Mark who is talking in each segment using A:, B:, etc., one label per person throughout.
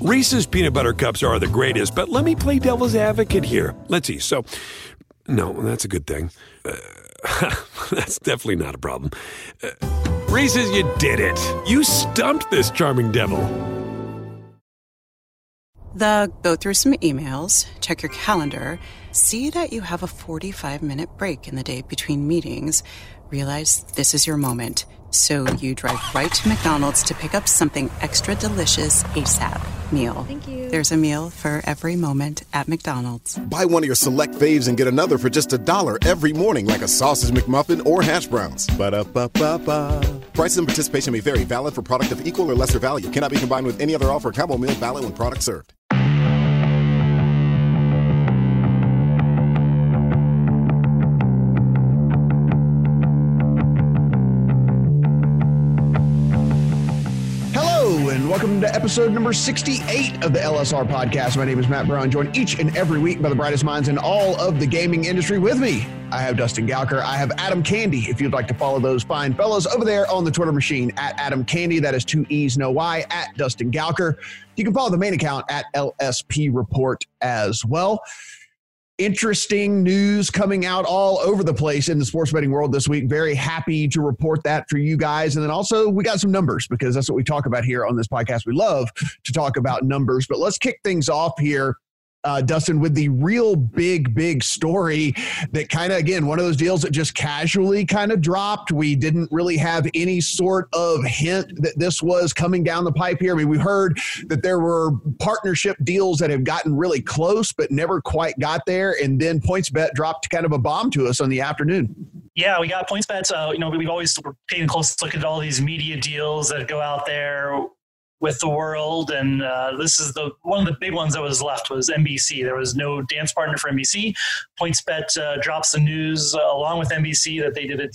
A: Reese's peanut butter cups are the greatest, but let me play devil's advocate here. Let's see. So, no, that's a good thing. Uh, that's definitely not a problem. Uh, Reese's, you did it. You stumped this charming devil.
B: The go through some emails, check your calendar, see that you have a 45 minute break in the day between meetings, realize this is your moment. So you drive right to McDonald's to pick up something extra delicious ASAP. Meal.
C: Thank you.
B: There's a meal for every moment at McDonald's.
D: Buy one of your select faves and get another for just a dollar every morning, like a sausage McMuffin or hash browns. Ba-da-ba-ba-ba. Prices and participation may vary. Valid for product of equal or lesser value. Cannot be combined with any other offer. Combo meal valid when product served.
E: Welcome to episode number 68 of the LSR podcast. My name is Matt Brown, joined each and every week by the brightest minds in all of the gaming industry. With me, I have Dustin Gouker. I have Adam Candee. If you'd like to follow those fine fellows over there on the Twitter machine at Adam Candee, that is two E's, no Y, at Dustin Gouker. You can follow the main account at LSP Report as well interesting news coming out all over the place in the sports betting world this week. Very happy to report that for you guys. And then also, we got some numbers because that's what we talk about here on this podcast. We love to talk about numbers, but let's kick things off here. Uh, Dustin, with the real big, big story that kind of, again, one of those deals that just casually kind of dropped. We didn't really have any sort of hint that this was coming down the pipe here. I mean, we heard that there were partnership deals that have gotten really close, but never quite got there. And then PointsBet dropped kind of a bomb to us on the afternoon.
F: Yeah, we got PointsBet. Uh, you know, we've always taken a close look at all these media deals that go out there with the world, and uh, this is the one of the big ones that was left was NBC. There was no dance partner for NBC. PointsBet uh, drops the news uh, along with NBC that they did a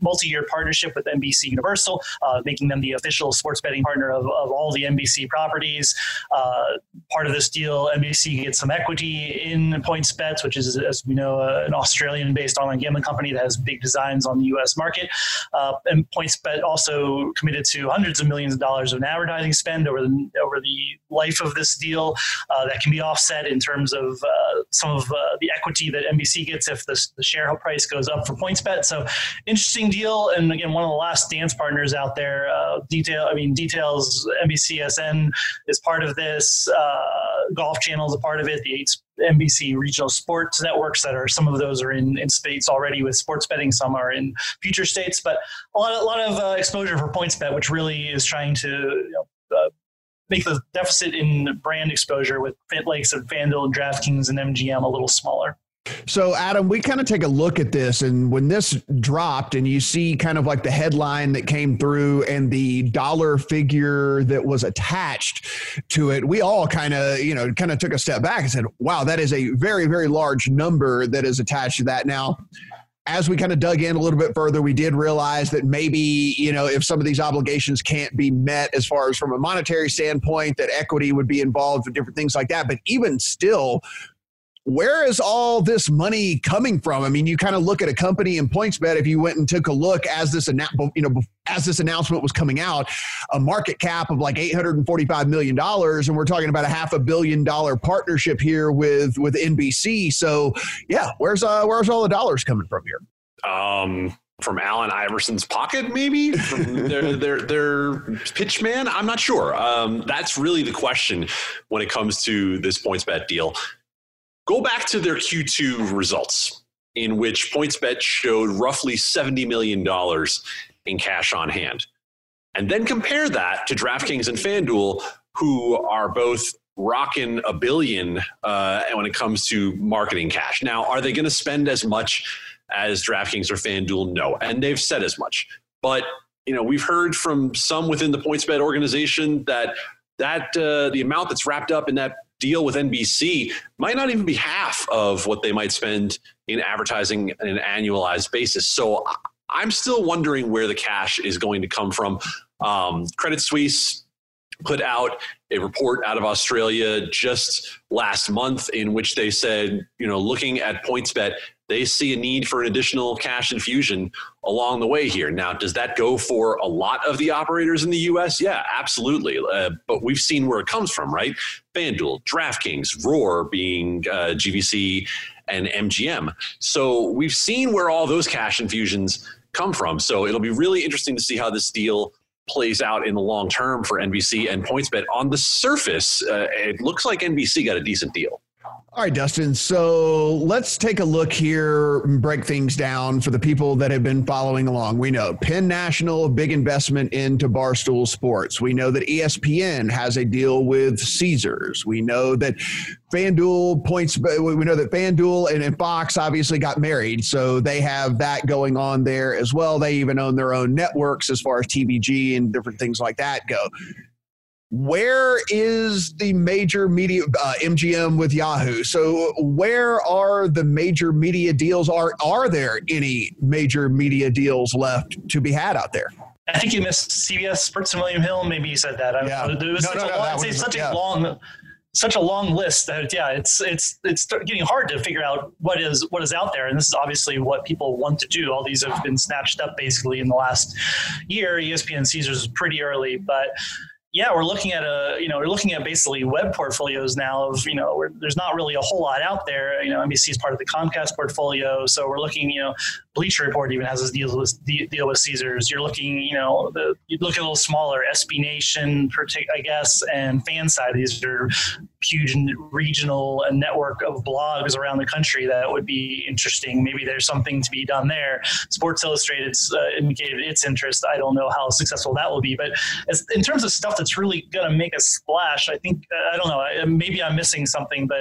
F: multi-year partnership with NBC Universal, uh, making them the official sports betting partner of, of all the NBC properties. Uh, part of this deal, NBC gets some equity in PointsBet, which is, as we know, uh, an Australian-based online gambling company that has big designs on the U.S. market. and PointsBet also committed to hundreds of millions of dollars of advertising spend spend over the over the life of this deal uh, that can be offset in terms of uh, some of uh, the equity that NBC gets if the, the share price goes up for PointsBet. So interesting deal, and again, one of the last dance partners out there. Uh, detail, I mean, details. NBCSN is part of this. Uh, Golf Channel is a part of it. The eight NBC regional sports networks that are some of those are in, in states already with sports betting. Some are in future states, but a lot, a lot of uh, exposure for PointsBet, which really is trying to you know, uh, make the deficit in brand exposure with likes of FanDuel and DraftKings and MGM a little smaller.
E: So, Adam, we kind of take a look at this, and when this dropped, and you see kind of like the headline that came through and the dollar figure that was attached to it, we all kind of, you know, kind of took a step back and said, wow, that is a very, very large number that is attached to that. Now, as we kind of dug in a little bit further, we did realize that maybe, you know, if some of these obligations can't be met as far as from a monetary standpoint, that equity would be involved with different things like that. But even still, where is all this money coming from? I mean, you kind of look at a company in PointsBet. If you went and took a look as this, you know, as this announcement was coming out, a market cap of like eight hundred and forty-five million dollars, and we're talking about a half a billion dollar partnership here with with NBC. So, yeah, where's uh, where's all the dollars coming from here?
G: Um, from Allen Iverson's pocket, maybe from their their their pitch man. I'm not sure. Um, that's really the question when it comes to this PointsBet deal. Go back to their Q2 results, in which PointsBet showed roughly $70 million in cash on hand. And then compare that to DraftKings and FanDuel, who are both rocking a billion uh, when it comes to marketing cash. Now, are they going to spend as much as DraftKings or FanDuel? No. And they've said as much. But you know, we've heard from some within the PointsBet organization that that uh, the amount that's wrapped up in that deal with NBC might not even be half of what they might spend in advertising on an annualized basis. So I'm still wondering where the cash is going to come from. Um, Credit Suisse put out a report out of Australia just last month in which they said, you know, looking at PointsBet, they see a need for an additional cash infusion along the way here. Now, does that go for a lot of the operators in the U.S.? Yeah, absolutely. Uh, but we've seen where it comes from, right? FanDuel, DraftKings, Roar being uh, GVC and MGM. So we've seen where all those cash infusions come from. So it'll be really interesting to see how this deal plays out in the long term for NBC and PointsBet. On the surface, uh, it looks like NBC got a decent deal.
E: All right, Dustin. So let's take a look here and break things down for the people that have been following along. We know Penn National, big investment into Barstool Sports. We know that ESPN has a deal with Caesars. We know that FanDuel points, we know that FanDuel and, and Fox obviously got married. So they have that going on there as well. They even own their own networks as far as TVG and different things like that go where is the major media uh, MGM with Yahoo? So where are the major media deals? Are are there any major media deals left to be had out there?
F: I think you missed CBS Sports and William Hill. Maybe you said that.
E: Yeah.
F: It was
E: No,
F: such,
E: no,
F: a,
E: no,
F: long, it's
E: was-
F: such
E: yeah.
F: a long, such a long list that yeah, it's it's it's getting hard to figure out what is what is out there. And this is obviously what people want to do. All these have been snatched up basically in the last year. ESPN Caesars is pretty early, but yeah, we're looking at a you know we're looking at basically web portfolios now of you know there's not really a whole lot out there. You know, NBC is part of the Comcast portfolio, so we're looking you know Bleacher Report even has this deal with deal with Caesars. You're looking you know the you look a little smaller SB Nation, I guess, and Fanside. These are huge regional and network of blogs around the country that would be interesting. Maybe there's something to be done there. Sports Illustrated uh, indicated its interest. I don't know how successful that will be, but as, in terms of stuff that's really going to make a splash, I think uh, I don't know. I, maybe I'm missing something, but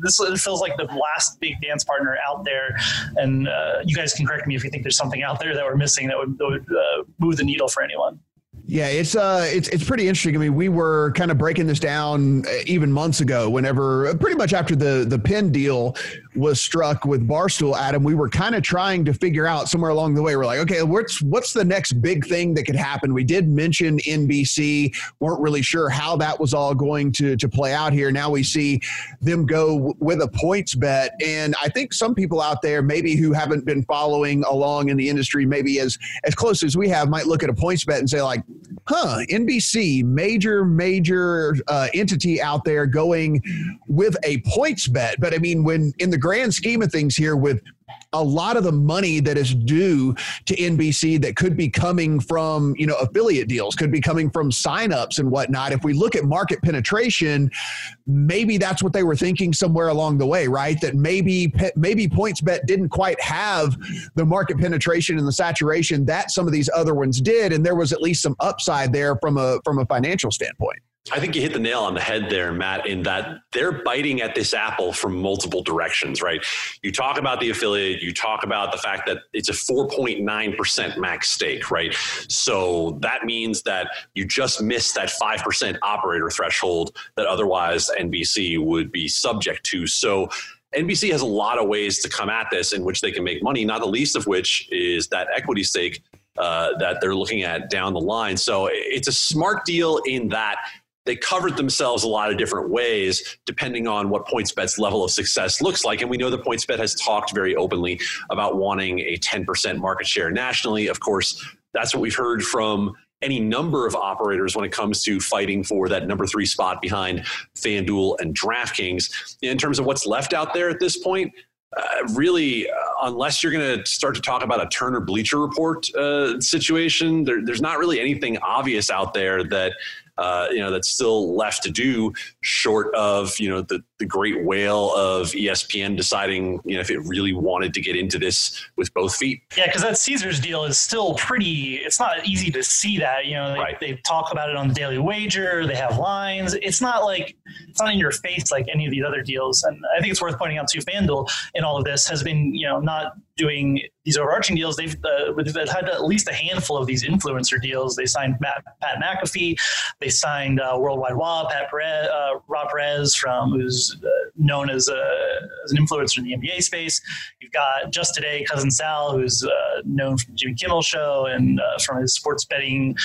F: this it feels like the last big dance partner out there. And uh, you guys can correct me if you think there's something out there that we're missing that would, that would uh, move the needle for anyone.
E: Yeah, it's uh, it's it's pretty interesting. I mean, we were kind of breaking this down uh, even months ago. Whenever, pretty much after the the Penn deal was struck with Barstool, Adam, we were kind of trying to figure out somewhere along the way. We're like, okay, what's what's the next big thing that could happen? We did mention NBC, weren't really sure how that was all going to to play out here. Now we see them go with a points bet, and I think some people out there, maybe who haven't been following along in the industry, maybe as as close as we have, might look at a points bet and say like huh, NBC, major, major uh, entity out there going with a points bet. But I mean, when in the grand scheme of things here, with a lot of the money that is due to NBC that could be coming from, you know, affiliate deals, could be coming from signups and whatnot. If we look at market penetration, maybe that's what they were thinking somewhere along the way, right? That maybe maybe PointsBet didn't quite have the market penetration and the saturation that some of these other ones did, and there was at least some upside there from a from a financial standpoint.
G: I think you hit the nail on the head there, Matt, in that they're biting at this apple from multiple directions, right? You talk about the affiliate, you talk about the fact that it's a 4.9% max stake, right? So that means that you just missed that 5% operator threshold that otherwise NBC would be subject to. So NBC has a lot of ways to come at this in which they can make money, not the least of which is that equity stake uh, that they're looking at down the line. So it's a smart deal in that they covered themselves a lot of different ways depending on what PointsBet's level of success looks like. And we know that PointsBet has talked very openly about wanting a 10% market share nationally. Of course, that's what we've heard from any number of operators when it comes to fighting for that number three spot behind FanDuel and DraftKings. In terms of what's left out there at this point, uh, really, uh, unless you're going to start to talk about a Turner Bleacher Report uh, situation, there, there's not really anything obvious out there that uh, you know that's still left to do, short of you know the the great whale of ESPN deciding you know if it really wanted to get into this with both feet.
F: Yeah, because that Caesars deal is still pretty. It's not easy to see that. You know, they,
G: Right.
F: they talk about it on the Daily Wager. They have lines. It's not like it's not in your face like any of these other deals. And I think it's worth pointing out too. FanDuel in all of this has been you know not doing these overarching deals. They've, uh, they've had at least a handful of these influencer deals. They signed Matt, Pat McAfee. They signed uh, Worldwide Wob, Pat Perez, uh, Rob Perez from who's uh, known as, a, as an influencer in the NBA space. You've got just today cousin Sal, who's uh, known from Jimmy Kimmel Show and uh, from his sports betting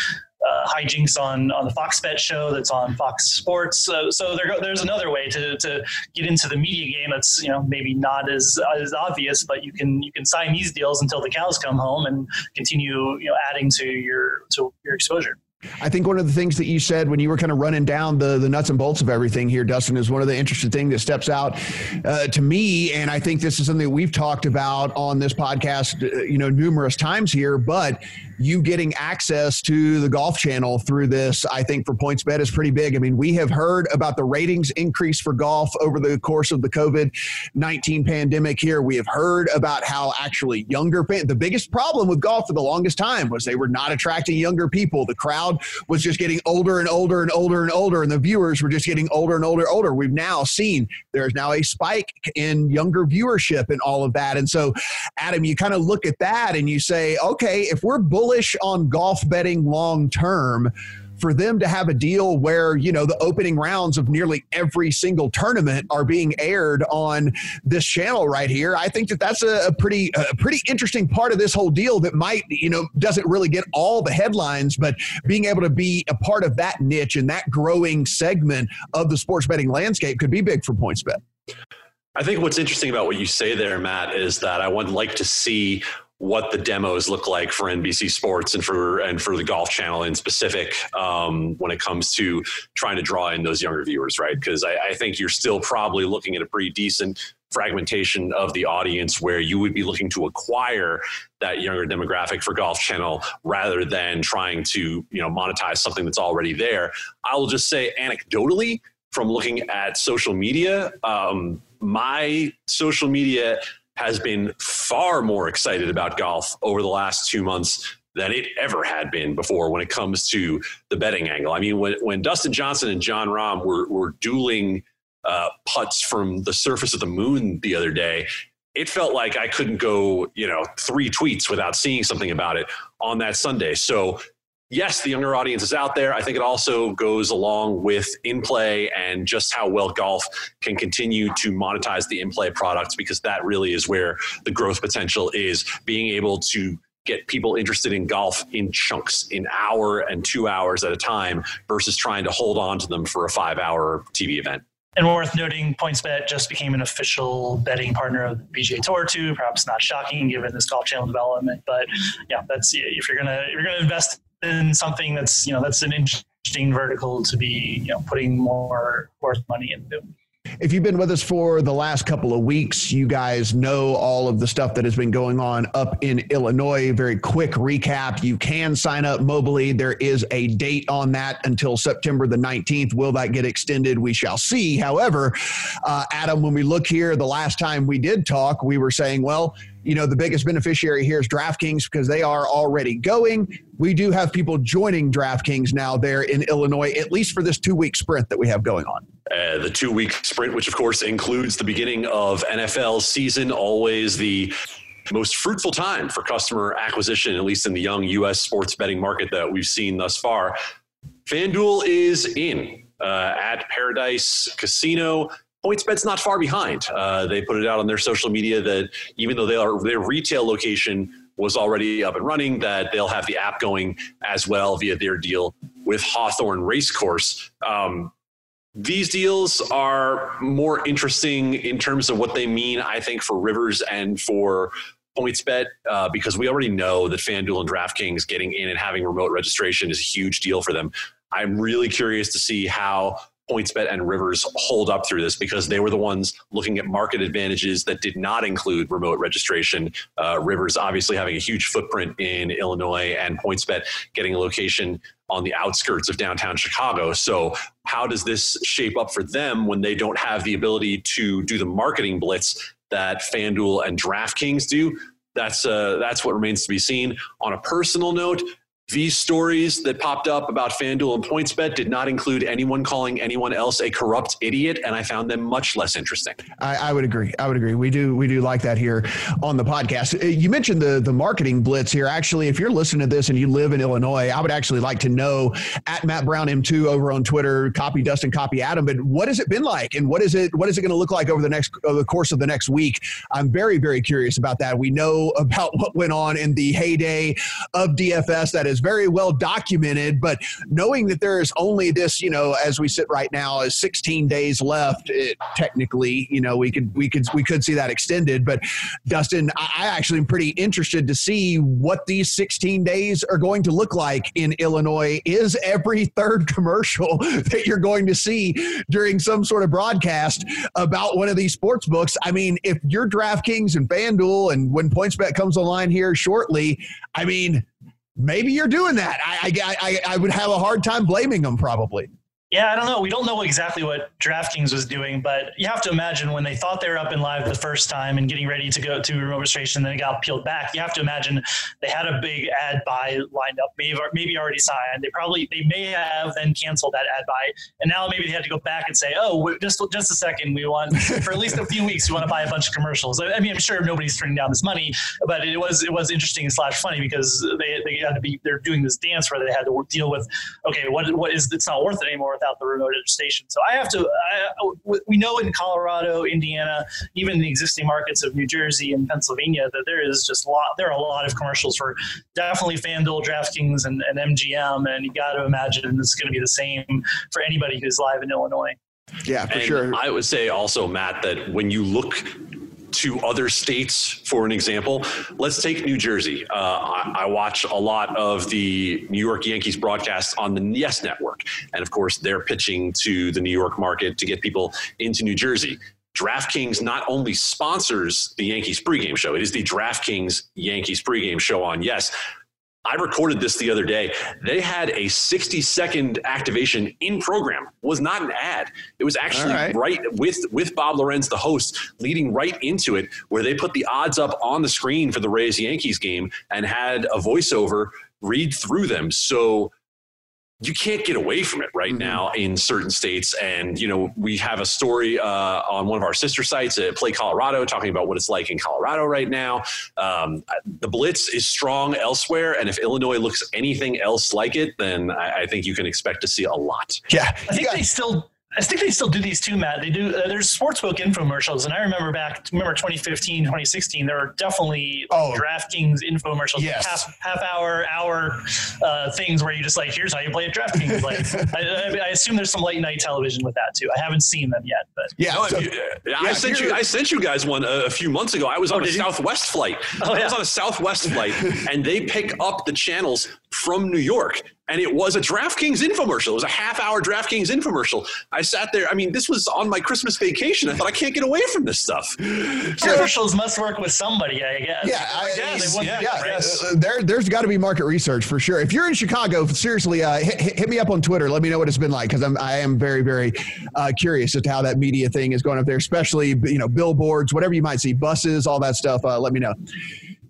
F: uh, hijinks on on the Fox Bet show that's on Fox Sports. So, so there, there's another way to, to get into the media game that's you know maybe not as as obvious, but you can you can sign these deals until the cows come home and continue you know adding to your to your exposure.
E: I think one of the things that you said when you were kind of running down the, the nuts and bolts of everything here, Dustin, is one of the interesting things that steps out uh, to me. And I think this is something that we've talked about on this podcast, uh, you know, numerous times here. But you getting access to the golf channel through this, I think for PointsBet is pretty big. I mean, we have heard about the ratings increase for golf over the course of the COVID 19 pandemic here. We have heard about how actually younger, the biggest problem with golf for the longest time was they were not attracting younger people. The crowd was just getting older and older and older and older, and the viewers were just getting older and older and older. We've now seen there's now a spike in younger viewership and all of that. And so, Adam, you kind of look at that and you say, okay, if we're bullish bullish on golf betting long term for them to have a deal where you know the opening rounds of nearly every single tournament are being aired on this channel right here i think that that's a, a, pretty a pretty interesting part of this whole deal that might you know doesn't really get all the headlines but being able to be a part of that niche and that growing segment of the sports betting landscape could be big for pointsbet.
G: I think what's interesting about what you say there, Matt, is that I would like to see what the demos look like for NBC Sports and for and for the Golf Channel in specific um, when it comes to trying to draw in those younger viewers, right? Because I, I, think you're still probably looking at a pretty decent fragmentation of the audience where you would be looking to acquire that younger demographic for Golf Channel rather than trying to you know monetize something that's already there. I will just say anecdotally from looking at social media, um, my social media has been far more excited about golf over the last two months than it ever had been before when it comes to the betting angle. I mean, when, when Dustin Johnson and Jon Rahm were, were dueling uh, putts from the surface of the moon the other day, it felt like I couldn't go, you know, three tweets without seeing something about it on that Sunday. So yes, the younger audience is out there. I think it also goes along with in play and just how well golf can continue to monetize the in play products because that really is where the growth potential is being able to get people interested in golf in chunks, in hour and two hours at a time versus trying to hold on to them for a five hour TV event.
F: And worth noting, PointsBet just became an official betting partner of the PGA Tour too. Perhaps not shocking given this golf channel development, but yeah, that's if you're gonna if you're gonna invest in something that's you know that's an interesting vertical to be you know putting more worth money into.
E: If you've been with us for the last couple of weeks, you guys know all of the stuff that has been going on up in Illinois. Very quick recap. You can sign up mobily. There is a date on that until September the 19th. Will that get extended? We shall see. However, uh, Adam, when we look here, the last time we did talk, we were saying, well, you know, the biggest beneficiary here is DraftKings because they are already going. We do have people joining DraftKings now there in Illinois, at least for this two week sprint that we have going on.
G: Uh, the two week sprint, which of course includes the beginning of NFL season, always the most fruitful time for customer acquisition, at least in the young U.S. sports betting market that we've seen thus far. FanDuel is in uh, at Par-A-Dice Casino. PointsBet's not far behind. Uh, they put it out on their social media that even though they are, their retail location was already up and running, that they'll have the app going as well via their deal with Hawthorne Racecourse. Um, these deals are more interesting in terms of what they mean, I think, for Rivers and for PointsBet uh, because we already know that FanDuel and DraftKings getting in and having remote registration is a huge deal for them. I'm really curious to see how PointsBet and Rivers hold up through this because they were the ones looking at market advantages that did not include remote registration. Uh, Rivers obviously having a huge footprint in Illinois and PointsBet getting a location on the outskirts of downtown Chicago. So, how does this shape up for them when they don't have the ability to do the marketing blitz that FanDuel and DraftKings do? That's uh, that's what remains to be seen. On a personal note, these stories that popped up about FanDuel and PointsBet did not include anyone calling anyone else a corrupt idiot, and I found them much less interesting.
E: I, I, would agree. I would agree. We do we do like that here on the podcast. Uh, you mentioned the the marketing blitz here. Actually, if you're listening to this and you live in Illinois, I would actually like to know at Matt Brown M2 over on Twitter, copy Dustin, copy Adam. But what has it been like, and what is it what is it going to look like over the next over the course of the next week? I'm very very curious about that. We know about what went on in the heyday of DFS that is very well documented. But knowing that there is only this, you know, as we sit right now, is 16 days left. It, technically, you know, we could we could we could see that extended. But Dustin, I, I actually am pretty interested to see what these 16 days are going to look like in Illinois. Is every third commercial that you're going to see during some sort of broadcast about one of these sports books? I mean, if you're DraftKings and FanDuel, and when PointsBet comes online here shortly, I mean, maybe you're doing that. I, I, I, I would have a hard time blaming them, probably.
F: Yeah, I don't know. We don't know exactly what DraftKings was doing, but you have to imagine when they thought they were up in live the first time and getting ready to go to remote registration, then it got peeled back. You have to imagine they had a big ad buy lined up, maybe maybe already signed. They probably they may have then canceled that ad buy, and now maybe they had to go back and say, oh, just just a second, we want for at least a few weeks, we want to buy a bunch of commercials. I mean, I'm sure nobody's turning down this money, but it was it was interesting slash funny because they they had to be they're doing this dance where they had to deal with okay, what what is it's not worth it anymore without the remote station. So I have to. I, we know in Colorado, Indiana, even the existing markets of New Jersey and Pennsylvania, that there is just a lot. There are a lot of commercials for definitely FanDuel, DraftKings, and, and MGM, and you got to imagine it's going to be the same for anybody who's live in Illinois.
E: Yeah, for
G: and
E: sure.
G: I would say also, Matt, that when you look to other states, for an example. Let's take New Jersey. Uh, I, I, watch a lot of the New York Yankees broadcasts on the Yes Network. And of course, they're pitching to the New York market to get people into New Jersey. DraftKings not only sponsors the Yankees pregame show, it is the DraftKings Yankees pregame show on Yes. I recorded this the other day. They had a 60 second activation in program. Was not an ad. It was actually right. right. with with Bob Lorenz, the host, leading right into it, where they put the odds up on the screen for the Rays Yankees game and had a voiceover read through them. So you can't get away from it right mm-hmm. now in certain states. And, you know, we have a story uh, on one of our sister sites at Play Colorado talking about what it's like in Colorado right now. Um, the blitz is strong elsewhere. And if Illinois looks anything else like it, then I, I think you can expect to see a lot.
E: Yeah.
F: I think they still I think they still do these too, Matt. They do. Uh, there's sportsbook infomercials, and I remember back, remember 2015, 2016. There were definitely oh. DraftKings infomercials,
E: yes.
F: half half hour, hour uh, things where you just like, here's how you play at DraftKings. like, I, I, assume there's some late night television with that too. I haven't seen them yet, but
E: yeah,
G: so, you, yeah I sent you. I sent you guys one a, a few months ago. I was oh, on a Southwest you? flight. Oh, I was on a Southwest flight, and they pick up the channels from New York and it was a DraftKings infomercial. It was a half hour DraftKings infomercial. I sat there. I mean, this was on my Christmas vacation. I thought I can't get away from this stuff.
F: Commercials must work with somebody, I guess.
E: Yeah, I guess. Yeah, yeah, yeah. Uh, there, there's got to be market research for sure. If you're in Chicago, seriously, uh, hit, hit, me up on Twitter. Let me know what it's been like because I'm I am very very uh, curious as to how that media thing is going up there, especially you know billboards, whatever you might see, buses, all that stuff. Uh, let me know.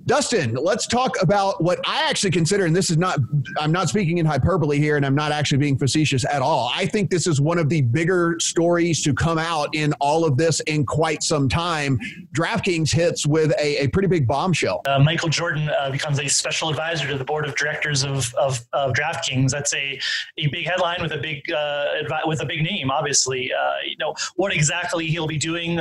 E: Dustin, let's talk about what I actually consider, and this is not, I'm not speaking in hyperbole here, and I'm not actually being facetious at all. I think this is one of the bigger stories to come out in all of this in quite some time. DraftKings hits with a, a pretty big bombshell.
F: Uh, Michael Jordan uh, becomes a special advisor to the board of directors of, of, of DraftKings. That's a, a big headline with a big uh, with a big name, obviously. Uh, you know what exactly he'll be doing.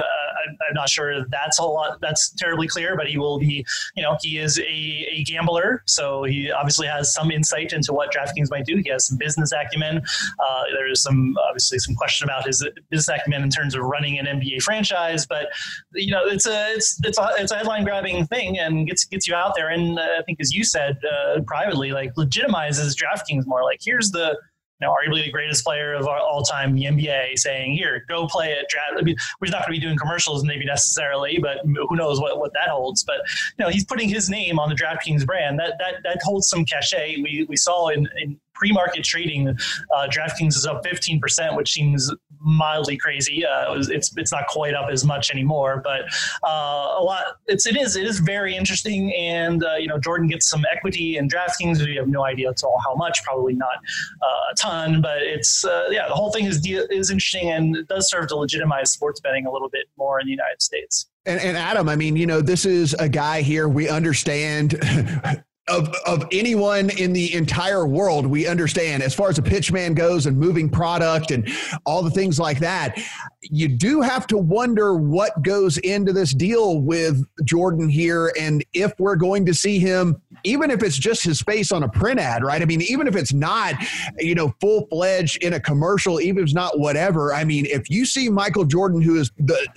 F: I'm not sure that's a lot. That's terribly clear, but he will be, you know he is a, a gambler, so he obviously has some insight into what DraftKings might do. He has some business acumen. Uh, there's some obviously some question about his business acumen in terms of running an NBA franchise, but you know, it's a it's it's a, it's a headline grabbing thing and gets gets you out there. And uh, I think, as you said uh, privately, like legitimizes DraftKings more. Like here's the know, arguably the greatest player of all time, the NBA, saying, "Here, go play it." Draft. I mean, we're not going to be doing commercials, maybe necessarily, but who knows what, what that holds. But you know, he's putting his name on the DraftKings brand. That that that holds some cachet. We we saw in, in pre-market trading, uh, DraftKings is up 15%, which seems mildly crazy. Uh, it's it's not quite up as much anymore, but uh, a lot. It's it is it is very interesting, and uh, you know Jordan gets some equity in DraftKings. We have no idea at all how much, probably not uh, a ton, but it's uh, yeah the whole thing is is interesting and it does serve to legitimize sports betting a little bit more in the United States.
E: And, and, Adam, I mean, you know, this is a guy here. We understand of, of anyone in the entire world, we understand as far as a pitch man goes and moving product and all the things like that. You do have to wonder what goes into this deal with Jordan here and if we're going to see him even if it's just his face on a print ad, right? I mean, even if it's not, you know, full fledged in a commercial, even if it's not whatever. I mean, if you see Michael Jordan, who is the,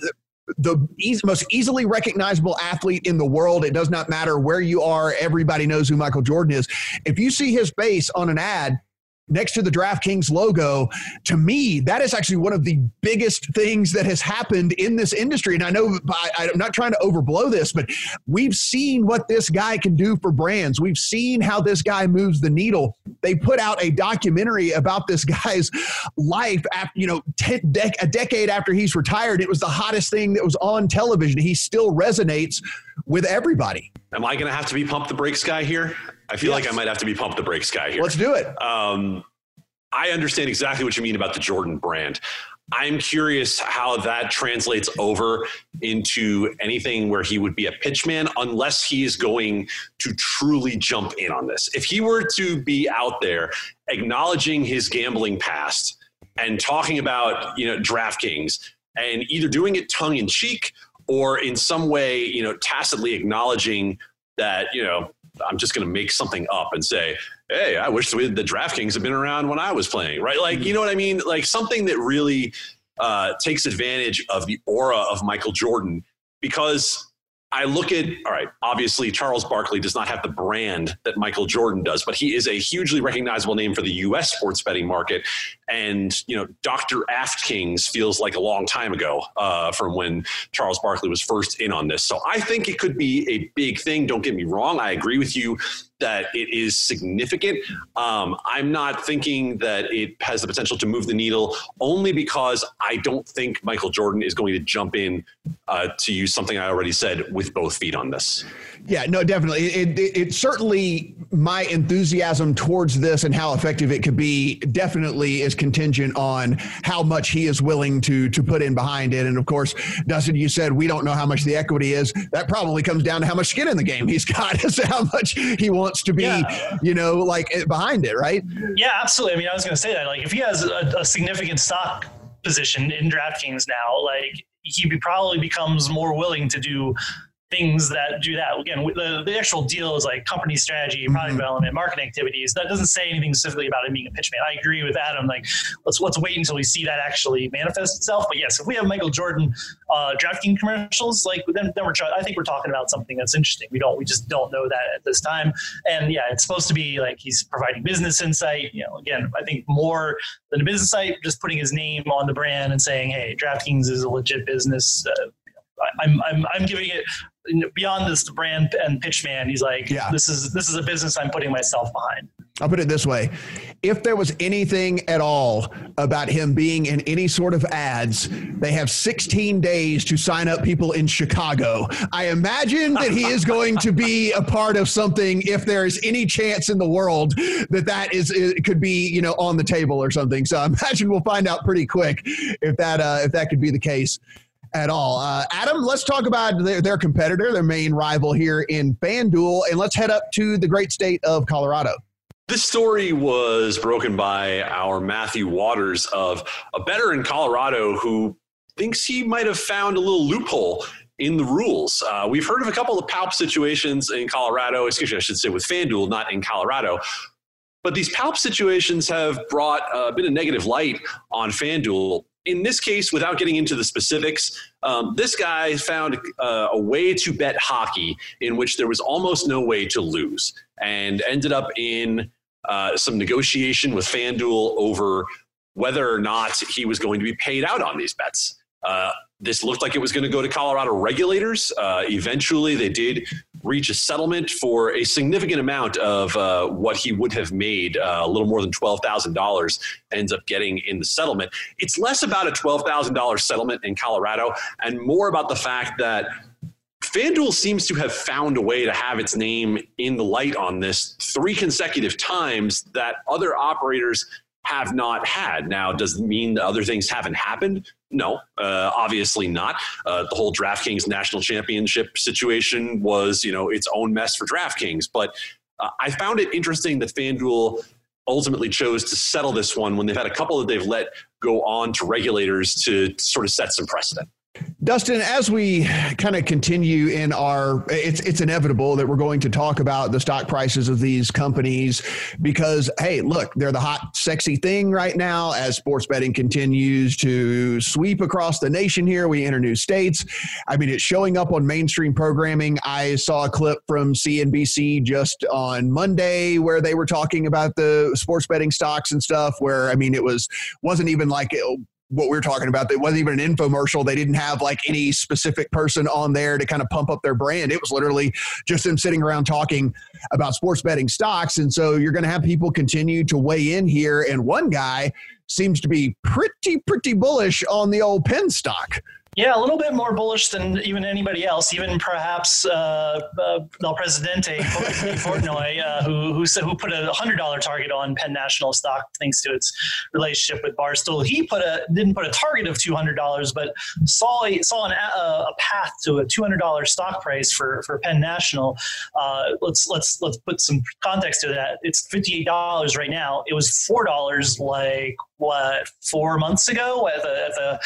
E: the most easily recognizable athlete in the world. It does not matter where you are. Everybody knows who Michael Jordan is. If you see his face on an ad, next to the DraftKings logo, to me, that is actually one of the biggest things that has happened in this industry. And I know I, am not trying to overblow this, but we've seen what this guy can do for brands. We've seen how this guy moves the needle. They put out a documentary about this guy's life after, you know, dec- a decade after he's retired. It was the hottest thing that was on television. He still resonates with everybody.
G: Am I going to have to be pump the brakes guy here? I feel yes. like I might have to be pump the brakes guy here.
E: Let's do it. Um,
G: I understand exactly what you mean about the Jordan brand. I'm curious how that translates over into anything where he would be a pitchman, unless he is going to truly jump in on this. If he were to be out there acknowledging his gambling past and talking about, you know, DraftKings and either doing it tongue in cheek or in some way, you know, tacitly acknowledging that, you know, I'm just going to make something up and say, hey, I wish the DraftKings had been around when I was playing, right? Like, you know what I mean? Like something that really uh, takes advantage of the aura of Michael Jordan because I look at, all right, obviously Charles Barkley does not have the brand that Michael Jordan does, but he is a hugely recognizable name for the US sports betting market. And, you know, DraftKings feels like a long time ago uh, from when Charles Barkley was first in on this. So I think it could be a big thing. Don't get me wrong. I agree with you that it is significant. Um, I'm not thinking that it has the potential to move the needle only because I don't think Michael Jordan is going to jump in uh, to use something I already said with both feet on this.
E: Yeah, no, definitely. It, it, it, certainly my enthusiasm towards this and how effective it could be definitely is contingent on how much he is willing to to put in behind it. And of course, Dustin, you said we don't know how much the equity is. That probably comes down to how much skin in the game he's got, as to how much he wants to be, yeah. you know, like eh, behind it, right?
F: Yeah, absolutely. I mean, I was going to say that, like, if he has a, a significant stock position in DraftKings now, like he probably becomes more willing to do things that do that. Again, the, the actual deal is like company strategy, product mm-hmm. development, marketing activities. That doesn't say anything specifically about him being a pitchman. I agree with Adam. Like, let's let's wait until we see that actually manifest itself. But yes, if we have Michael Jordan uh, DraftKings commercials, like then, then we're I think we're talking about something that's interesting. We don't we just don't know that at this time. And yeah, it's supposed to be like he's providing business insight. You know, again, I think more than a business site, just putting his name on the brand and saying, hey, DraftKings is a legit business. Uh, I'm, I'm, I'm giving it beyond this the brand and pitch man. He's like, yeah. this is this is a business I'm putting myself behind.
E: I'll put it this way. If there was anything at all about him being in any sort of ads, they have 16 days to sign up people in Chicago. I imagine that he is going to be a part of something if there is any chance in the world that that is could be, you know, on the table or something. So I imagine we'll find out pretty quick if that uh, if that could be the case at all. Uh, Adam, let's talk about their, their, competitor, their main rival here in FanDuel, and let's head up to the great state of Colorado.
G: This story was broken by our Matthew Waters of a bettor in Colorado who thinks he might have found a little loophole in the rules. Uh, we've heard of a couple of palp situations in Colorado, excuse me, I should say with FanDuel, not in Colorado. But these palp situations have brought a bit of negative light on FanDuel in this case, without getting into the specifics, um, this guy found uh, a way to bet hockey in which there was almost no way to lose and ended up in uh, some negotiation with FanDuel over whether or not he was going to be paid out on these bets. Uh, this looked like it was going to go to Colorado regulators. Uh, eventually, they did reach a settlement for a significant amount of uh, what he would have made, uh, a little more than $12,000, ends up getting in the settlement. It's less about a $12,000 settlement in Colorado and more about the fact that FanDuel seems to have found a way to have its name in the light on this three consecutive times that other operators have not had. Now, does it mean other things haven't happened? No, uh, obviously not. Uh, the whole DraftKings national championship situation was, you know, its own mess for DraftKings. But uh, I found it interesting that FanDuel ultimately chose to settle this one when they've had a couple that they've let go on to regulators to sort of set some precedent.
E: Dustin, as we kind of continue in our, it's it's inevitable that we're going to talk about the stock prices of these companies because, hey, look, they're the hot, sexy thing right now as sports betting continues to sweep across the nation. Here, we enter new states. I mean, it's showing up on mainstream programming. I saw a clip from CNBC just on Monday where they were talking about the sports betting stocks and stuff. Where I mean, it was wasn't even like what we're talking about. It wasn't even an infomercial. They didn't have like any specific person on there to kind of pump up their brand. It was literally just them sitting around talking about sports betting stocks. And so you're going to have people continue to weigh in here. And one guy seems to be pretty, pretty bullish on the old Penn stock.
F: Yeah, a little bit more bullish than even anybody else, even perhaps uh, uh, El Presidente Portnoy, uh, who who, who put a hundred dollar target on Penn National stock thanks to its relationship with Barstool. He put a didn't put a target of two hundred dollars, but saw a, saw an, a, a path to a two hundred dollar stock price for for Penn National. Uh, let's let's let's put some context to that. It's fifty eight dollars right now. It was four dollars like what four months ago at the, at the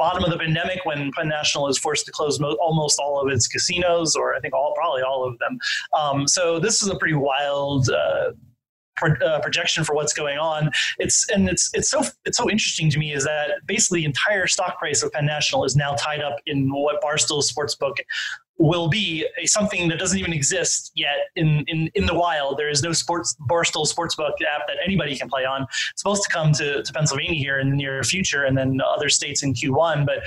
F: bottom of the pandemic when Penn National is forced to close mo- almost all of its casinos, or I think all probably all of them. Um, so this is a pretty wild. Uh, uh, projection for what's going on. It's and it's it's so it's so interesting to me is that basically the entire stock price of Penn National is now tied up in what Barstool Sportsbook will be something that doesn't even exist yet in, in, in the wild. There is no sports Barstool Sportsbook app that anybody can play on. It's supposed to come to, to Pennsylvania here in the near future, and then other states in Q1. But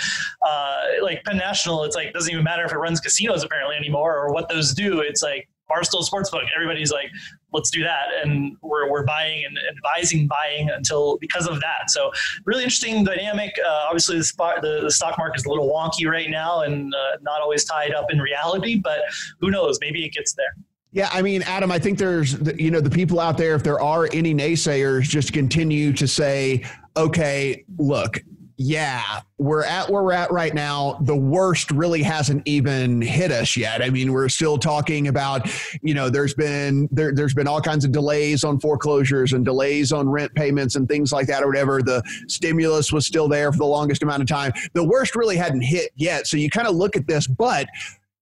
F: uh, like Penn National, it's like doesn't even matter if it runs casinos apparently anymore or what those do. It's like Barstool Sportsbook. Everybody's like, let's do that, and we're, we're buying and advising buying until because of that. So really interesting dynamic. Uh, obviously, the, spot, the, the stock market is a little wonky right now and uh, not always tied up in reality, but who knows? Maybe it gets there.
E: Yeah, I mean, Adam, I think there's, you know, the people out there, if there are any naysayers, just continue to say, okay, look, yeah, we're at where we're at right now. The worst really hasn't even hit us yet. I mean, we're still talking about, you know, there's been there, there's been all kinds of delays on foreclosures and delays on rent payments and things like that or whatever. The stimulus was still there for the longest amount of time. The worst really hadn't hit yet. So you kind of look at this, but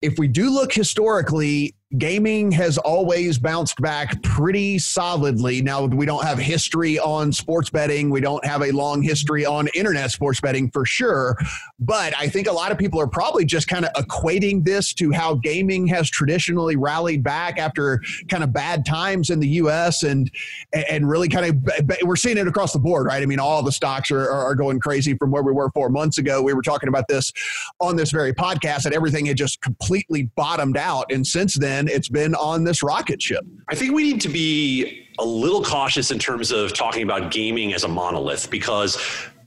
E: if we do look historically, gaming has always bounced back pretty solidly. Now, we don't have history on sports betting. We don't have a long history on internet sports betting for sure. But I think a lot of people are probably just kind of equating this to how gaming has traditionally rallied back after kind of bad times in the U.S. and and really kind of we're seeing it across the board, right? I mean, all the stocks are, are going crazy from where we were four months ago. We were talking about this on this very podcast that everything had just completely bottomed out. And since then, then it's been on this rocket ship.
G: I think we need to be a little cautious in terms of talking about gaming as a monolith because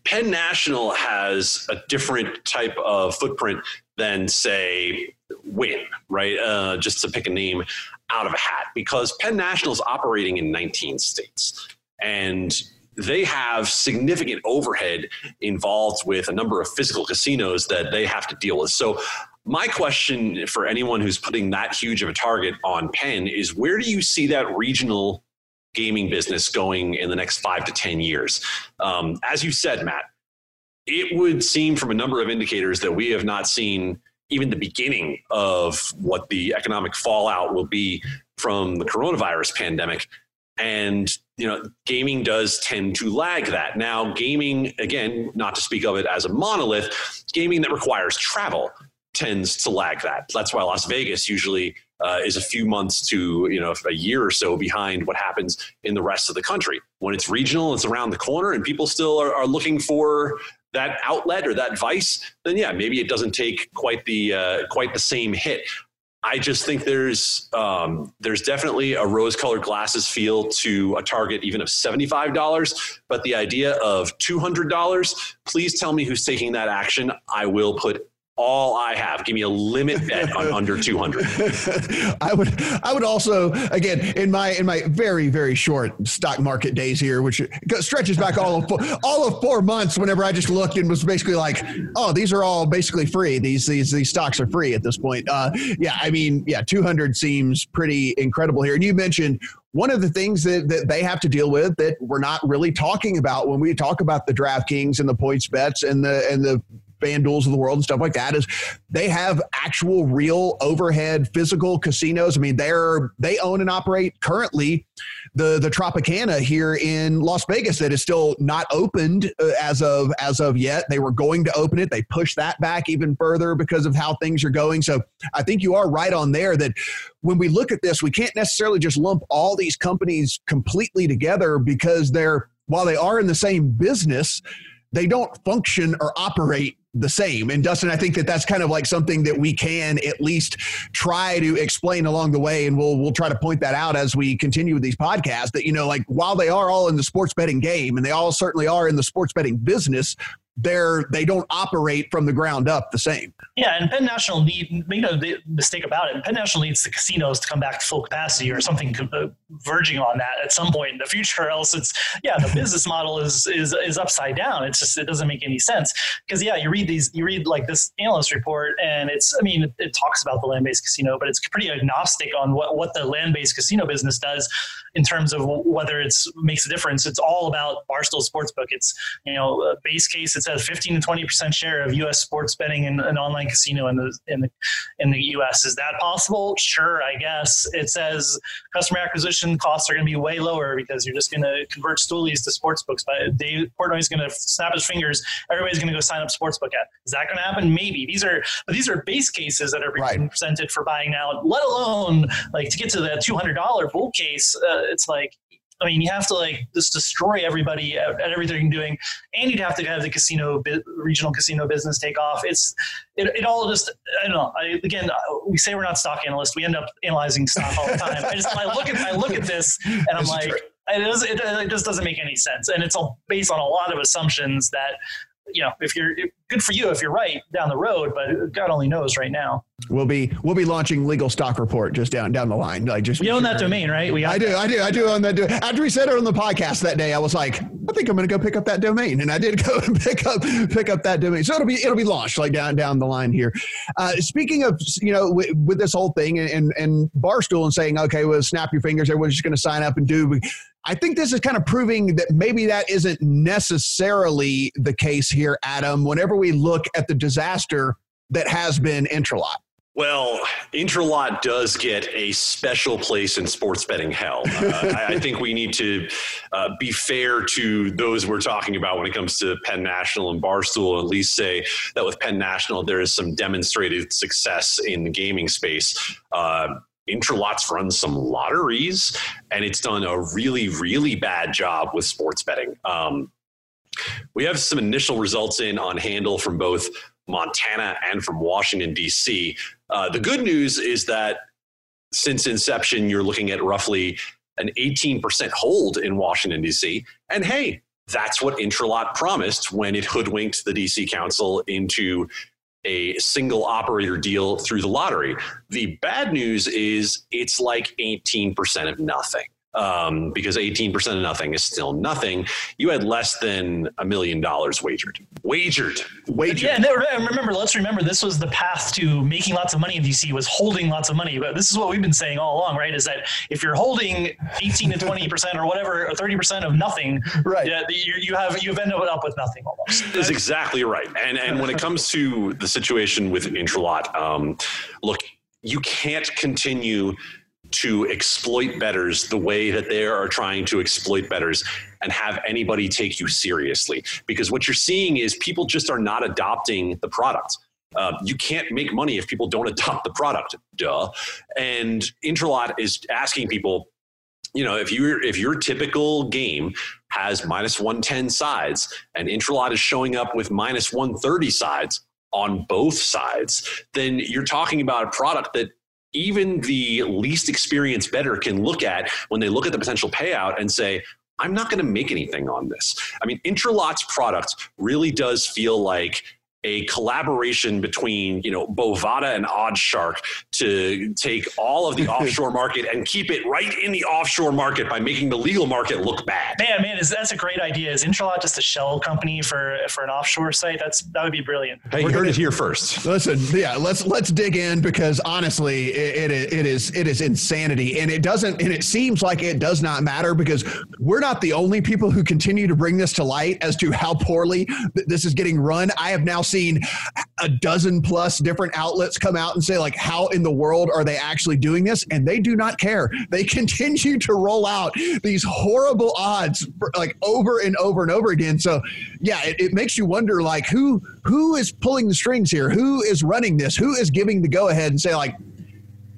G: Penn National has a different type of footprint than, say, Wynn, right? Uh, just to pick a name out of a hat, because Penn National is operating in 19 states. And they have significant overhead involved with a number of physical casinos that they have to deal with. So my question for anyone who's putting that huge of a target on Penn is where do you see that regional gaming business going in the next five to 10 years? Um, as you said, Matt, it would seem from a number of indicators that we have not seen even the beginning of what the economic fallout will be from the coronavirus pandemic. And you know, gaming does tend to lag that. Now, gaming, again, not to speak of it as a monolith, gaming that requires travel tends to lag that. That's why Las Vegas usually uh, is a few months to you know a year or so behind what happens in the rest of the country. When it's regional, it's around the corner, and people still are, are looking for that outlet or that vice. Then yeah, maybe it doesn't take quite the uh, quite the same hit. I just think there's um, there's definitely a rose-colored glasses feel to a target even of seventy-five dollars, but the idea of two hundred dollars. Please tell me who's taking that action. I will put all I have. Give me a limit bet on under 200.
E: I would I would also again in my in my very very short stock market days here which stretches back all of four, all of 4 months whenever I just looked and was basically like, "Oh, these are all basically free. These these these stocks are free at this point." Uh, yeah, I mean, yeah, 200 seems pretty incredible here. And you mentioned one of the things that, that they have to deal with that we're not really talking about when we talk about the DraftKings and the points bets and the and the FanDuels of the world and stuff like that is they have actual real overhead physical casinos. I mean, they're they own and operate currently the the Tropicana here in Las Vegas that is still not opened uh, as of as of yet. They were going to open it. They pushed that back even further because of how things are going. So I think you are right on there that when we look at this, we can't necessarily just lump all these companies completely together because they're while they are in the same business, they don't function or operate the same. And Dustin, I think that that's kind of like something that we can at least try to explain along the way, and we'll we'll try to point that out as we continue with these podcasts. That you know, like while they are all in the sports betting game, and they all certainly are in the sports betting business, they're they don't operate from the ground up the same.
F: Yeah, and Penn National need make no mistake about it. Penn National needs the casinos to come back to full capacity or something uh, verging on that at some point in the future. Else it's yeah, the business model is is is upside down. It's just it doesn't make any sense because yeah, you read these you read like this analyst report and it's I mean it, it talks about the land based casino, but it's pretty agnostic on what what the land based casino business does in terms of whether it's makes a difference. It's all about Barstool Sportsbook. It's you know base case. It says 15 to 20 percent share of U.S. sports betting in an online casino in the in the in the U.S. Is that possible? Sure, I guess. It says customer acquisition costs are going to be way lower because you're just going to convert stoolies to sportsbooks. But Dave Portnoy's going to snap his fingers. Everybody's going to go sign up sportsbook at. Is that going to happen? Maybe. These are but these are base cases that are being right. presented for buying now. Let alone like to get to the $200 bull case. Uh, it's like I mean, you have to like just destroy everybody at, at everything you're doing, and you'd have to have the casino, regional casino business take off. It's it, it all just I don't know. I, again, uh, we say we're not stock analysts. We end up analyzing stock all the time. I just I look at I look at this and I'm like. It, does, it, it just doesn't make any sense, and it's all based on a lot of assumptions that you know, if you're good for you if you're right down the road, but God only knows right now.
E: We'll be we'll be launching legal stock report just down down the line. Like just
F: you own that domain, right?
E: We I do, I do, I do own that. Do- After we said it on the podcast that day, I was like, I think I'm going to go pick up that domain, and I did go and pick up pick up that domain. So it'll be it'll be launched like down down the line here. Uh, speaking of you know with, with this whole thing and, and and Barstool and saying okay, well snap your fingers, everyone's just going to sign up and do. I think this is kind of proving that maybe that isn't necessarily the case here, Adam. Whenever we look at the disaster that has been Intralot.
G: Well, Intralot does get a special place in sports betting hell. Uh, I, think we need to uh, be fair to those we're talking about when it comes to Penn National and Barstool, at least say that with Penn National, there is some demonstrated success in the gaming space. Uh, Intralots runs some lotteries, and it's done a really, really bad job with sports betting. Um, we have some initial results in on handle from both Montana and from Washington, D.C. Uh, the good news is that since inception, you're looking at roughly an 18% hold in Washington, D.C. And hey, that's what Intralot promised when it hoodwinked the DC Council into a single operator deal through the lottery. The bad news is it's like 18% of nothing um, because 18% of nothing is still nothing. You had less than a million dollars wagered. Wagered. Wagered.
F: Yeah, and remember, let's remember this was the path to making lots of money in DC was holding lots of money. But this is what we've been saying all along, right? Is that if you're holding 18 to 20% or whatever, or 30% of nothing, right? Yeah, you, you have you've ended up with nothing almost.
G: That's exactly right. And and when it comes to the situation with Intralot, um, look, you can't continue to exploit bettors the way that they are trying to exploit bettors and have anybody take you seriously. Because what you're seeing is people just are not adopting the product. Uh, you can't make money if people don't adopt the product. Duh. And Intralot is asking people, you know, if you if your typical game has minus 110 sides and Intralot is showing up with minus 130 sides on both sides, then you're talking about a product that even the least experienced bettor can look at when they look at the potential payout and say, I'm not going to make anything on this. I mean, Intralot's product really does feel like a collaboration between you know Bovada and OddsShark to take all of the offshore market and keep it right in the offshore market by making the legal market look bad.
F: Man, man, is that's a great idea. Is Intralot just a shell company for for an offshore site? That's that would be brilliant.
G: Hey, you heard it here first.
E: Listen, yeah, let's let's dig in because honestly, it, it, it is it is insanity, and it doesn't and it seems like it does not matter because we're not the only people who continue to bring this to light as to how poorly this is getting run. I have now seen a dozen plus different outlets come out and say, like, how in the world are they actually doing this? And they do not care. They continue to roll out these horrible odds like over and over and over again. So, yeah, it, it makes you wonder, like, who who is pulling the strings here? Who is running this? Who is giving the go ahead and say, like,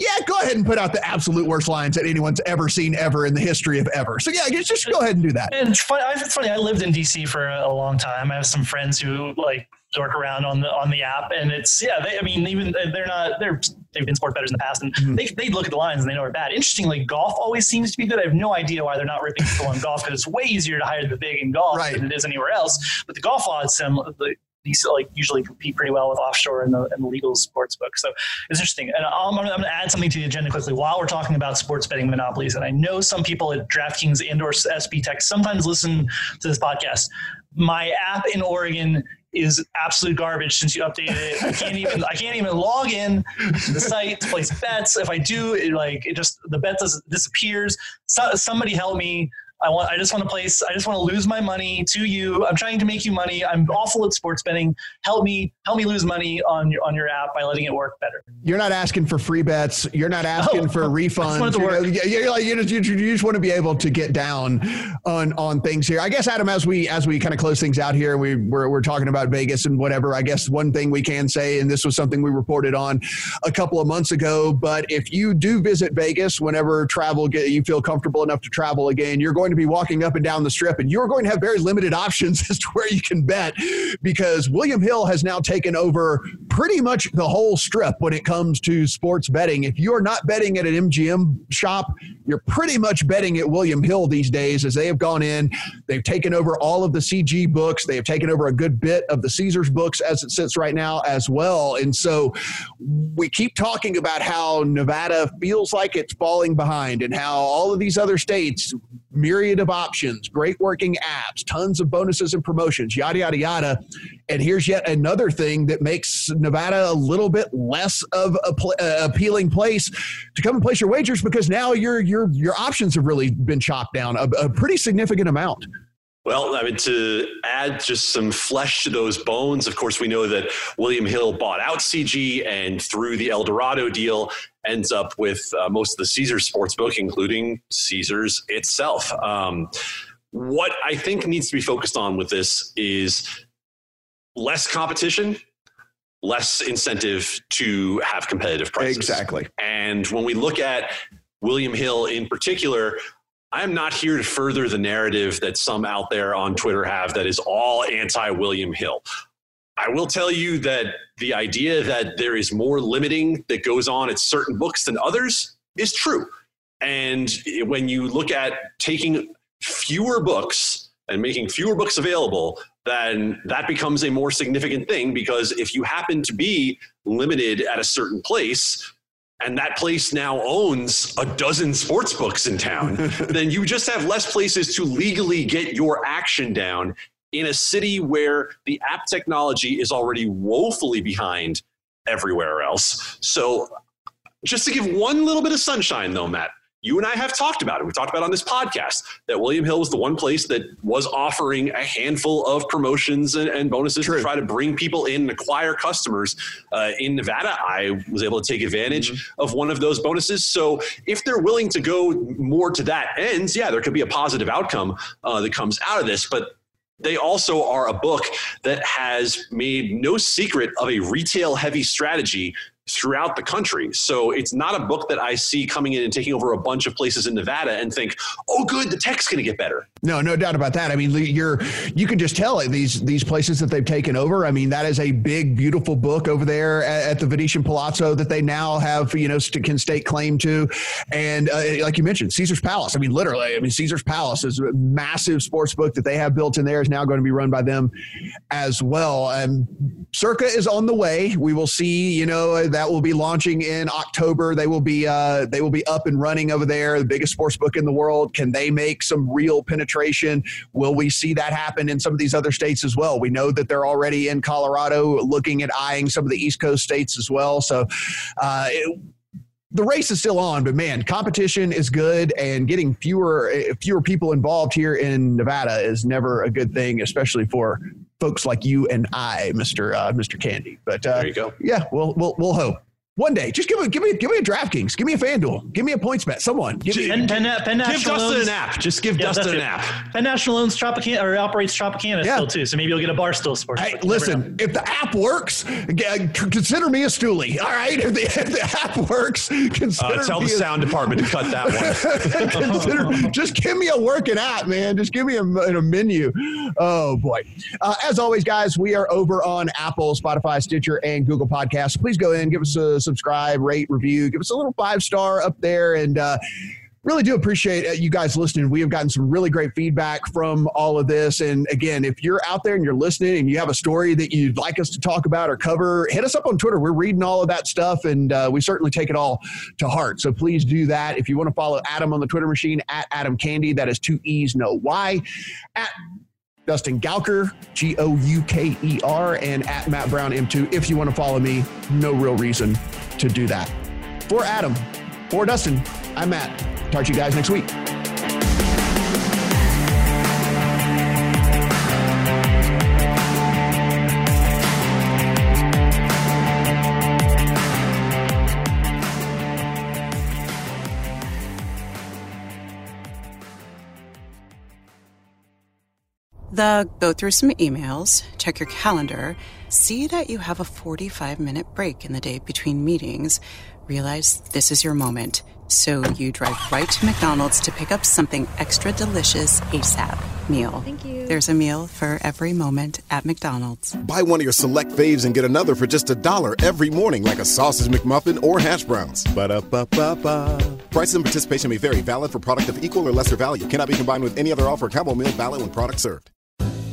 E: yeah, go ahead and put out the absolute worst lines that anyone's ever seen ever in the history of ever. So yeah, just go ahead and do that.
F: And it's funny. It's funny. I lived in DC for a long time. I have some friends who like dork around on the on the app, and it's yeah. They, I mean, even they're not they're they've been sport bettors in the past, and mm-hmm. they they look at the lines and they know are bad. Interestingly, golf always seems to be good. I have no idea why they're not ripping people on golf because it's way easier to hire the big in golf right. than it is anywhere else. But the golf odds, some the these like usually compete pretty well with offshore and the, and the legal sports book. So it's interesting. And I'm, I'm going to add something to the agenda quickly while we're talking about sports betting monopolies. And I know some people at DraftKings and or SBTech sometimes listen to this podcast. My app in Oregon is absolute garbage since you updated it. I can't even I can't even log in to the site to place bets. If I do, it like it just the bet does, disappears. So, somebody help me. I want. I just want to place. I just want to lose my money to you. I'm trying to make you money. I'm awful at sports betting. Help me. Help me lose money on your on your app by letting it work better.
E: You're not asking for free bets. You're not asking for refunds. You're, you're, like you just, you just want to be able to get down on on things here. I guess Adam, as we as we kind of close things out here, we we're, we're talking about Vegas and whatever. I guess one thing we can say, and this was something we reported on a couple of months ago, but if you do visit Vegas, whenever travel get you feel comfortable enough to travel again, you're going to be walking up and down the strip, and you're going to have very limited options as to where you can bet because William Hill has now taken over pretty much the whole strip when it comes to sports betting. If you're not betting at an MGM shop, you're pretty much betting at William Hill these days as they have gone in. They've taken over all of the CG books, they have taken over a good bit of the Caesars books as it sits right now as well. And so we keep talking about how Nevada feels like it's falling behind and how all of these other states myriad of options, great working apps, tons of bonuses and promotions, yada, yada, yada. And here's yet another thing that makes Nevada a little bit less of a pl- uh, appealing place to come and place your wagers because now your your your options have really been chopped down a, a pretty significant amount.
G: Well, I mean, to add just some flesh to those bones, of course, we know that William Hill bought out CG and through the Eldorado deal ends up with uh, most of the Caesars sportsbook, including Caesars itself. Um, what I think needs to be focused on with this is less competition, less incentive to have competitive prices.
E: Exactly.
G: And when we look at William Hill in particular, I'm not here to further the narrative that some out there on Twitter have that is all anti William Hill. I will tell you that the idea that there is more limiting that goes on at certain books than others is true. And when you look at taking fewer books and making fewer books available, then that becomes a more significant thing because if you happen to be limited at a certain place, and that place now owns a dozen sports books in town, then you just have less places to legally get your action down in a city where the app technology is already woefully behind everywhere else. So, just to give one little bit of sunshine, though, Matt, you and I have talked about it. We talked about on this podcast that William Hill was the one place that was offering a handful of promotions and, and bonuses True. to try to bring people in and acquire customers. Uh, in Nevada, I was able to take advantage mm-hmm. of one of those bonuses. So if they're willing to go more to that end, yeah, there could be a positive outcome uh, that comes out of this. But they also are a book that has made no secret of a retail heavy strategy throughout the country. So it's not a book that I see coming in and taking over a bunch of places in Nevada and think, "Oh, good, the tech's going to get better."
E: No, no doubt about that. I mean, you're you can just tell these these places that they've taken over. I mean, that is a big, beautiful book over there at, at the Venetian Palazzo that they now have, you know, can stake claim to, and uh, like you mentioned, Caesar's Palace. I mean, literally, I mean, Caesar's Palace is a massive sports book that they have built in there is now going to be run by them as well. And Circa is on the way. We will see, you know that will be launching in October. They will be uh, they will be up and running over there. The biggest sports book in the world. Can they make some real penetration? Will we see that happen in some of these other states as well? We know that they're already in Colorado, looking at eyeing some of the East Coast states as well. So. Uh, it, the race is still on, but man, competition is good, and getting fewer fewer people involved here in Nevada is never a good thing, especially for folks like you and I, Mister uh, Mister Candee. But uh,
G: There you go.
E: Yeah, we'll we'll we'll hope. One day, just give me, give me, give me a DraftKings, give me a FanDuel, give me a PointsBet. Someone, give me.
F: Penn, Penn, Penn
G: Give Dustin
F: owns-
G: an app. Just give
F: Yeah,
G: Dustin an
F: it.
G: app.
F: Penn National owns Tropicana or operates Tropicana
E: Yeah.
F: still too, so maybe you'll get a Barstool Sports.
E: Hey,
F: book. Know.
E: listen, if the app works, consider me a stoolie. All right. If the, if the app works, consider
G: Uh, tell
E: me
G: the
E: a-
G: sound department to cut that one.
E: consider, just give me a working app, man. Just give me a, a menu. Oh boy! Uh, as always, guys, we are over on Apple, Spotify, Stitcher, and Google Podcasts. Please go in, give us a subscribe, rate, review, give us a little five star up there, and. Uh, Really do appreciate uh, you guys listening. We have gotten some really great feedback from all of this. And again, if you're out there and you're listening and you have a story that you'd like us to talk about or cover, hit us up on Twitter. We're reading all of that stuff and uh, we certainly take it all to heart. So please do that. If you want to follow Adam on the Twitter machine at Adam Candee, that is two E's, no Y. At Dustin Gouker, G O U K E R, and at Matt Brown M2. If you want to follow me, no real reason to do that. For Adam, for Dustin, I'm Matt. Talk to you guys next week.
B: The go through some emails, check your calendar, see that you have a 45 minute break in the day between meetings, realize this is your moment. So you drive right to McDonald's to pick up something extra delicious ASAP meal.
C: Thank you.
B: There's a meal for every moment at McDonald's.
D: Buy one of your select faves and get another for just a dollar every morning, like a sausage McMuffin or hash browns. Ba-da-ba-ba-ba. Prices and participation may vary. Valid for product of equal or lesser value. Cannot be combined with any other offer. Combo meal valid when product served.